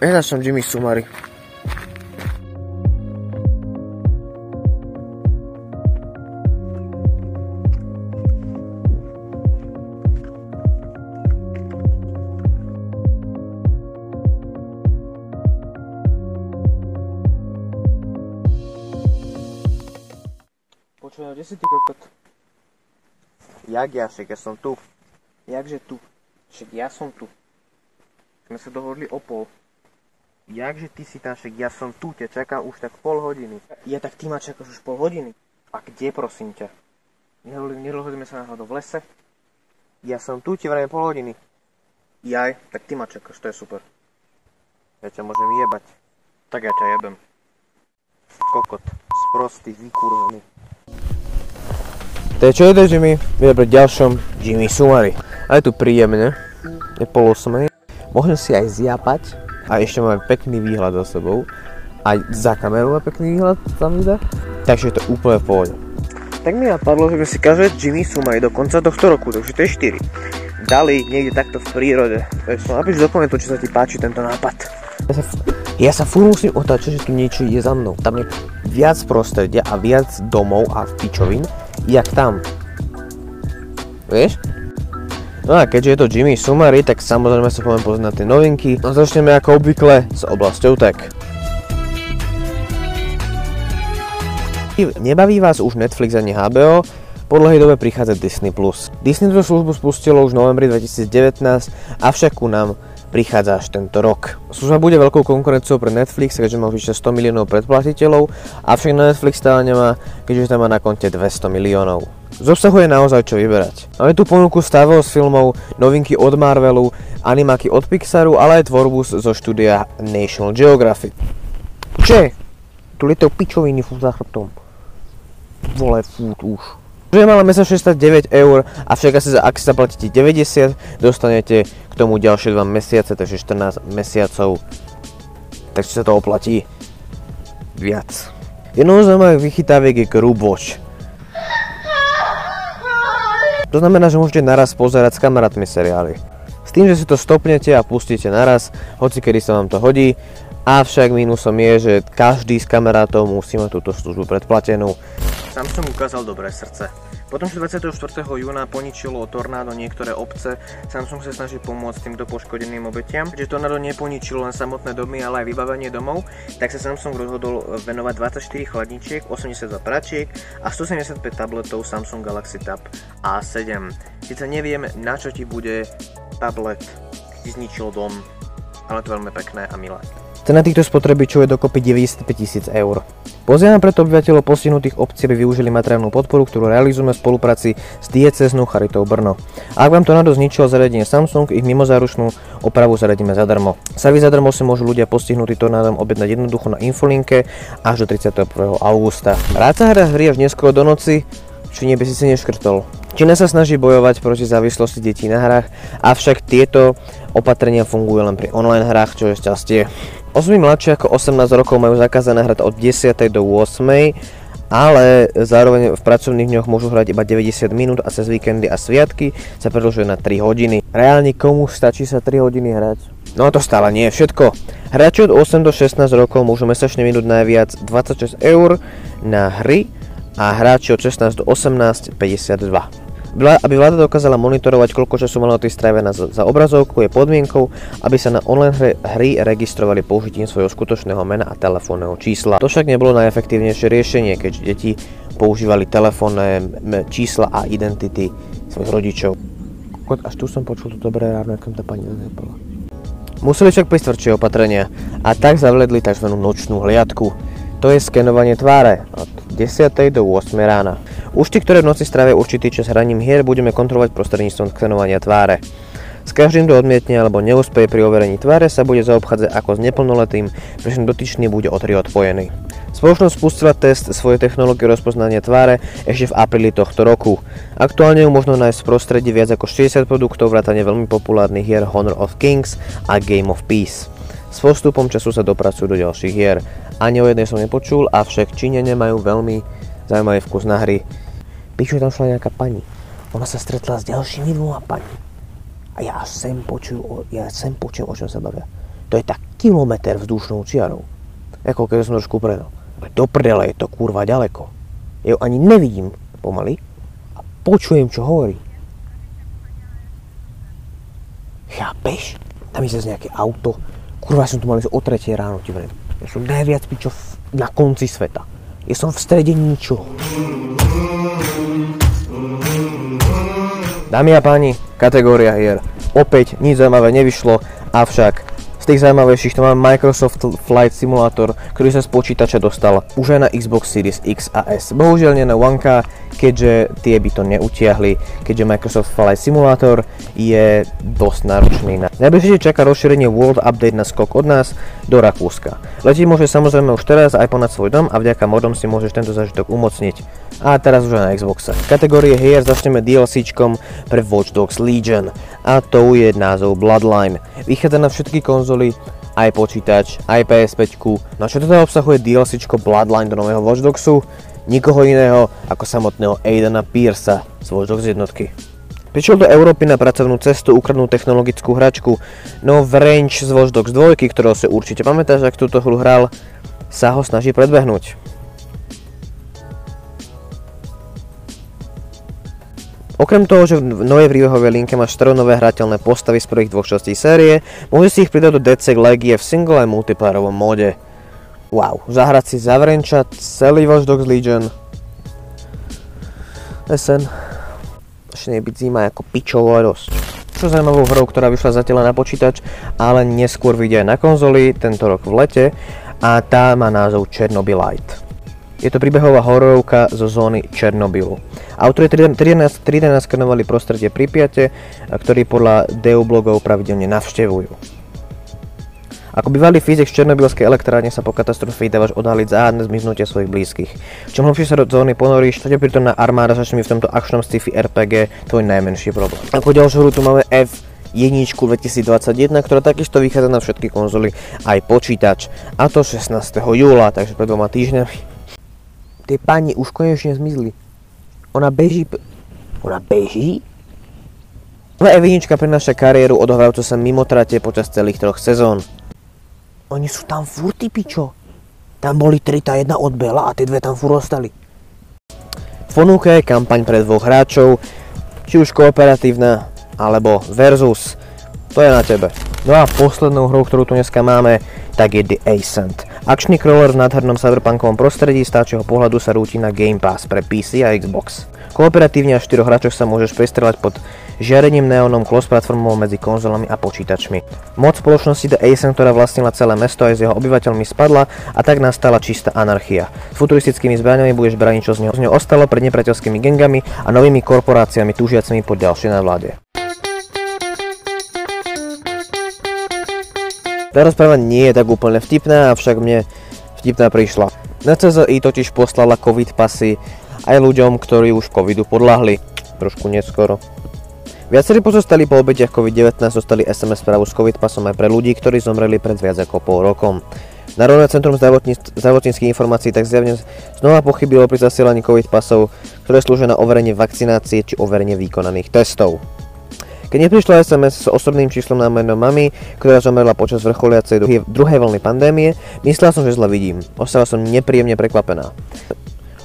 Ja som Jimmy Sumari. Počujem, kde si ty kokot? Jak ja, však ja som tu. Jakže tu? Však ja som tu. Sme sa dohodli o pol. Jakže ty si tam, však ja som tu, ťa čakám už tak pol hodiny. Ja tak ty ma čakáš už pol hodiny. A kde, prosím ťa? Nedohodli sme sa náhodou v lese? Ja som tu, ti vrajme pol hodiny. Jaj, tak ty ma čakáš, to je super. Ja ťa môžem jebať. Tak ja ťa jebem. Kokot, sprostý, vykurvený. To je čo je to, Jimmy? Viem pri ďalšom Jimmy Sumari. Aj tu príjemne, je pol osmej. Môžem si aj zjapať a ešte máme pekný výhľad za sebou. Aj za kamerou má pekný výhľad tam ide. Takže je to úplne v pohode. Tak mi napadlo, že si každé Jimmy Sumari do konca tohto roku, takže to je 4. Dali niekde takto v prírode. Takže som napíš či sa ti páči tento nápad. Ja sa, ja sa furt musím otáčať, že tu niečo je za mnou. Tam je viac prostredia a viac domov a pičovín, jak tam. Vieš? No a keďže je to Jimmy Sumari, tak samozrejme sa poviem pozrieť na tie novinky. No začneme ako obvykle s oblasťou Tech. Nebaví vás už Netflix ani HBO, po dlhej dobe prichádza Disney+. Disney tú službu spustilo už v novembri 2019, avšak ku nám prichádza až tento rok. Služba bude veľkou konkurenciou pre Netflix, keďže má vyše 100 miliónov predplatiteľov, avšak na Netflix stále nemá, keďže tam má na konte 200 miliónov. Z obsahu je naozaj čo vyberať. Máme tu ponuku Star Wars filmov, novinky od Marvelu, animáky od Pixaru, ale aj tvorbu zo štúdia National Geographic. Čo Tu lietajú pičoviny fú za chrbtom. Vole, fút už. Že mala mesačne stať 9 eur, avšak asi ak si zaplatíte 90, dostanete k tomu ďalšie 2 mesiace, takže 14 mesiacov. Takže sa to oplatí viac. Jednou z zaujímavých vychytáviek je Group Watch. To znamená, že môžete naraz pozerať s kamarátmi seriály. S tým, že si to stopnete a pustíte naraz, hoci kedy sa vám to hodí, avšak mínusom je, že každý z kamarátov musí mať túto službu predplatenú. Samsung ukázal dobré srdce. Potom, čo 24. júna poničilo tornádo niektoré obce, Samsung sa snaží pomôcť týmto poškodeným obetiam. Keďže tornádo neponičilo len samotné domy, ale aj vybavenie domov, tak sa Samsung rozhodol venovať 24 chladničiek, 82 pračiek a 175 tabletov Samsung Galaxy Tab A7. Sice neviem, na čo ti bude tablet, ti zničil dom, ale to veľmi pekné a milé. Cena týchto spotrebičov je dokopy 95 tisíc eur. Pozývam preto obyvateľov postihnutých obcí, aby využili materiálnu podporu, ktorú realizujeme v spolupráci s dieceznou Charitou Brno. A ak vám to nadosť zničilo zariadenie Samsung, ich mimozáručnú opravu zaradíme zadarmo. Savy zadarmo si môžu ľudia postihnutí tornádom objednať jednoducho na infolinke až do 31. augusta. Rád sa hra hry až neskoro do noci, či by si si neškrtol. Čína sa snaží bojovať proti závislosti detí na hrách, avšak tieto opatrenia fungujú len pri online hrách, čo je šťastie. Osoby mladšie ako 18 rokov majú zakázané hrať od 10. do 8. Ale zároveň v pracovných dňoch môžu hrať iba 90 minút a cez víkendy a sviatky sa predlžuje na 3 hodiny. Reálne komu stačí sa 3 hodiny hrať? No to stále nie je všetko. Hráči od 8 do 16 rokov môžu mesačne minúť najviac 26 eur na hry a hráči od 16 do 18 52 aby vláda dokázala monitorovať, koľko času maloty strávená za, obrazovku, je podmienkou, aby sa na online hry, registrovali použitím svojho skutočného mena a telefónneho čísla. To však nebolo najefektívnejšie riešenie, keďže deti používali telefónne čísla a identity svojich rodičov. Až tu som počul to dobré ráno, ako tá pani nezapala. Museli však prísť tvrdšie opatrenia a tak zavledli tzv. nočnú hliadku. To je skenovanie tváre od 10. do 8. rána. Účty, ktoré v noci strávia určitý čas hraním hier, budeme kontrolovať prostredníctvom skenovania tváre. S každým, kto odmietne alebo neúspeje pri overení tváre, sa bude zaobchádzať ako s neplnoletým, pričom dotyčný bude o 3 odpojený. Spoločnosť spustila test svojej technológie rozpoznania tváre ešte v apríli tohto roku. Aktuálne ju možno nájsť v prostredí viac ako 60 produktov vrátane veľmi populárnych hier Honor of Kings a Game of Peace. S postupom času sa dopracujú do ďalších hier. Ani o jednej som nepočul, avšak Číňania majú veľmi zaujímavý vkus na hry. Píšu, tam šla nejaká pani. Ona sa stretla s ďalšími dvoma pani. A ja sem počujem, ja sem počujem, o čom sa bavia. To je tá kilometr vzdušnou čiarou. Ako keď som trošku predal. Do prdele je to kurva ďaleko. Ja ju ani nevidím pomaly a počujem, čo hovorí. Chápeš? Tam je zase nejaké auto. Kurva, som tu mal o 3 ráno, ti vrem. Ja som najviac pičo na konci sveta. Ja som v strede ničoho. Dámy a páni, kategória hier. Opäť nič zaujímavé nevyšlo, avšak tých zaujímavejších to máme Microsoft Flight Simulator, ktorý sa z počítača dostal už aj na Xbox Series X a S. Bohužiaľ nie na 1K, keďže tie by to neutiahli, keďže Microsoft Flight Simulator je dosť náročný. Na... Najbližšie čaká rozšírenie World Update na skok od nás do Rakúska. Letieť môže samozrejme už teraz aj ponad svoj dom a vďaka modom si môžeš tento zažitok umocniť a teraz už aj na Xboxe. Kategórie hier začneme DLCčkom pre Watch Dogs Legion a to je názov Bloodline. Vychádza na všetky konzoly, aj počítač, aj PS5. No a čo teda obsahuje DLCčko Bloodline do nového Watch Dogsu? Nikoho iného ako samotného Aidana Piersa z Watch Dogs jednotky. Prišiel do Európy na pracovnú cestu ukradnú technologickú hračku, no v range z Watch Dogs 2, ktorého si určite pamätáš, ak túto hru hral, sa ho snaží predbehnúť. Okrem toho, že v novej príbehovej linke máš 4 nové hrateľné postavy z prvých dvoch častí série, môžeš si ich pridať do DCG Legie v single aj multiplayerovom móde. Wow, zahrať si Zavrenčat, celý Watch Dogs Legion. Lesen. Začne byť zima ako pičovo a dosť. Čo zaujímavou hrou, ktorá vyšla zatiaľ na počítač, ale neskôr vyjde aj na konzoli, tento rok v lete, a tá má názov Chernobylite. Je to príbehová hororovka zo zóny Černobylu. Autori 13, 13 skenovali prostredie Pripiate, ktorý podľa DU blogov pravidelne navštevujú. Ako bývalý fyzik z Černobylskej elektrárne sa po katastrofe vydávaš odhaliť záhadné zmiznutie svojich blízkych. Čom hlbšie sa do zóny ponoríš, to pritom na armáda začne v tomto akčnom sci-fi RPG tvoj najmenší problém. Ako ďalšiu hru tu máme F jedničku 2021, ktorá takisto vychádza na všetky konzoly, aj počítač. A to 16. júla, takže pred dvoma týždňami. Tie pani už konečne zmizli. Ona beží... Ona beží? Ale Evinička prináša kariéru odohrajúcu sa mimo trate počas celých troch sezón. Oni sú tam furt, ty pičo. Tam boli tri, tá jedna od Bela a tie dve tam furt ostali. V je kampaň pre dvoch hráčov, či už kooperatívna, alebo versus. To je na tebe. No a poslednou hrou, ktorú tu dneska máme, tak je The Ascent. Akčný crawler v nádhernom cyberpunkovom prostredí, z táčieho pohľadu sa rúti na Game Pass pre PC a Xbox. Kooperatívne až 4 hráčoch sa môžeš prestrelať pod žiarením neónom cross-platformou medzi konzolami a počítačmi. Moc spoločnosti The Ascent, ktorá vlastnila celé mesto aj s jeho obyvateľmi spadla a tak nastala čistá anarchia. S futuristickými zbraňami budeš brániť, čo z neho, z neho ostalo pred nepriateľskými gengami a novými korporáciami túžiacimi po ďalšej vláde. Tá rozpráva nie je tak úplne vtipná, avšak mne vtipná prišla. Na CZI totiž poslala covid pasy aj ľuďom, ktorí už covidu podľahli. Trošku neskoro. Viacerí pozostali po obetiach COVID-19 dostali SMS správu s covid pasom aj pre ľudí, ktorí zomreli pred viac ako pol rokom. Národné centrum zdravotníckých informácií tak zjavne znova pochybilo pri zasielaní covid pasov, ktoré slúžia na overenie vakcinácie či overenie vykonaných testov. Keď neprišla SMS s osobným číslom na meno mami, ktorá zomrela počas vrcholiacej druhej, druhej vlny pandémie, myslela som, že zle vidím. Ostala som nepríjemne prekvapená.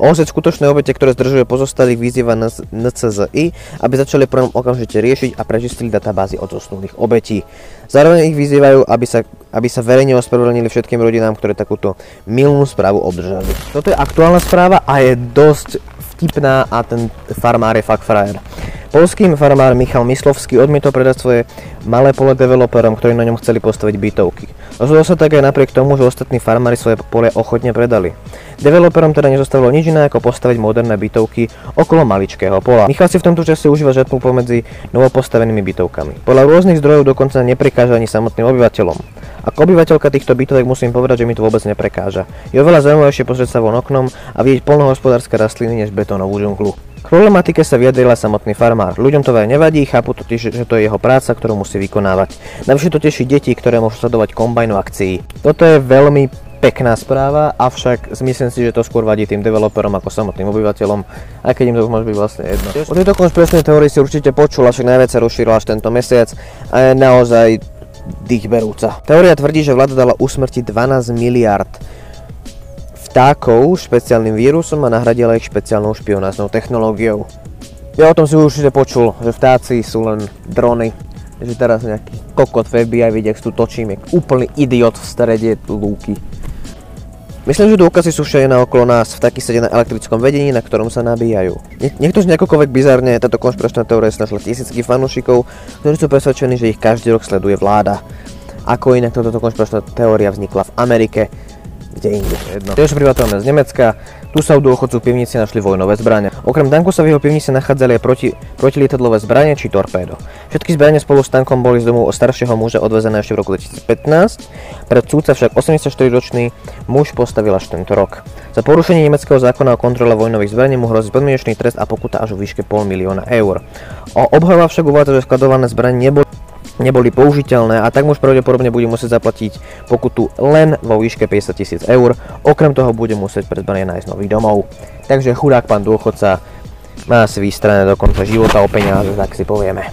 OSED skutočné obete, ktoré zdržuje pozostalých, vyzýva NCZI, aby začali problém okamžite riešiť a prečistili databázy od zosnulých obetí. Zároveň ich vyzývajú, aby sa, aby sa verejne ospravedlnili všetkým rodinám, ktoré takúto milnú správu obdržali. Toto je aktuálna správa a je dosť vtipná a ten farmár je fakt frajer. Polský farmár Michal Myslovský odmietol predať svoje malé pole developerom, ktorí na ňom chceli postaviť bytovky. Rozhodol sa tak aj napriek tomu, že ostatní farmári svoje pole ochotne predali. Developerom teda nezostávalo nič iné ako postaviť moderné bytovky okolo maličkého pola. Michal si v tomto čase užíva žetmu pomedzi novopostavenými bytovkami. Podľa rôznych zdrojov dokonca neprekáža ani samotným obyvateľom. Ako obyvateľka týchto bytovek musím povedať, že mi to vôbec neprekáža. Je oveľa zaujímavejšie pozrieť sa von oknom a vidieť polnohospodárske rastliny než betónovú džunglu. Problematike sa vyjadrila samotný farmár. Ľuďom to veľa nevadí, chápu totiž, že to je jeho práca, ktorú musí vykonávať. Navyše to teší deti, ktoré môžu sledovať kombajnu akcií. Toto je veľmi pekná správa, avšak myslím si, že to skôr vadí tým developerom ako samotným obyvateľom, aj keď im to môže byť vlastne jedno. O tejto konšpiračnej teórii si určite počul, avšak najviac sa rozšírila až tento mesiac a je naozaj dých berúca. Teória tvrdí, že vláda dala usmrtiť 12 miliard vtákov špeciálnym vírusom a nahradila ich špeciálnou špionáznou technológiou. Ja o tom si určite počul, že vtáci sú len drony, že teraz nejaký kokot v FBI vidie, ak tu točím, úplný idiot v strede lúky. Myslím, že dôkazy sú všade okolo nás, v taký sedie na elektrickom vedení, na ktorom sa nabíjajú. Nie, nech to nejakokoľvek bizarne, táto konšpiračná teória snažila tisícky fanúšikov, ktorí sú presvedčení, že ich každý rok sleduje vláda. Ako inak toto konšpiračná teória vznikla v Amerike, kde inde. Jedno. Tiež privatujeme z Nemecka, tu sa u dôchodcu v pivnici našli vojnové zbranie. Okrem tanku sa v jeho pivnici nachádzali aj proti, protilietadlové zbranie či torpédo. Všetky zbranie spolu s tankom boli z domu od staršieho muža odvezené ešte v roku 2015, pred súdca však 84-ročný muž postavil až tento rok. Za porušenie nemeckého zákona o kontrole vojnových zbraní mu hrozí podmienečný trest a pokuta až v výške pol milióna eur. O obhajova však uvádza, že skladované zbranie neboli neboli použiteľné a tak muž pravdepodobne bude musieť zaplatiť pokutu len vo výške 50 tisíc eur. Okrem toho bude musieť pred zbranie nájsť nový domov. Takže chudák pán dôchodca má si vystrané do konca života o peniaze, tak si povieme.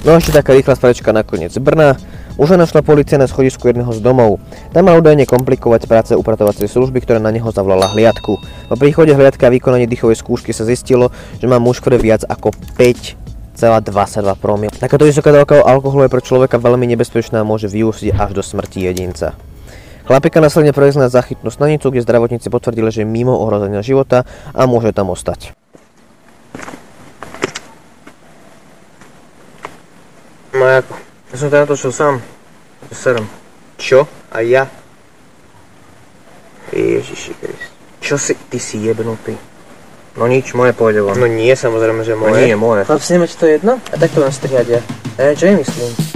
No ešte taká rýchla spravička na koniec Brna. Už našla policia na schodisku jedného z domov. Tam mal údajne komplikovať práce upratovacej služby, ktorá na neho zavolala hliadku. Po príchode hliadka a vykonaní dýchovej skúšky sa zistilo, že má muž viac ako 5 0,22 promil. Takáto vysoká dávka alkoholu je pre človeka veľmi nebezpečná a môže vyústiť až do smrti jedinca. Chlapika následne prevezli na záchytnú stanicu, kde zdravotníci potvrdili, že je mimo ohrozenia života a môže tam ostať. No ako? Ja som teda natočil sám. Serem. Čo? A ja? Ježiši Krist. Čo si? Ty si jebnutý. No nič, moje pôjde von. No nie, samozrejme, že No moje. nie, moje. Chlapci, nemáte to jedno? A tak to len strihať ja. E, čo je myslím?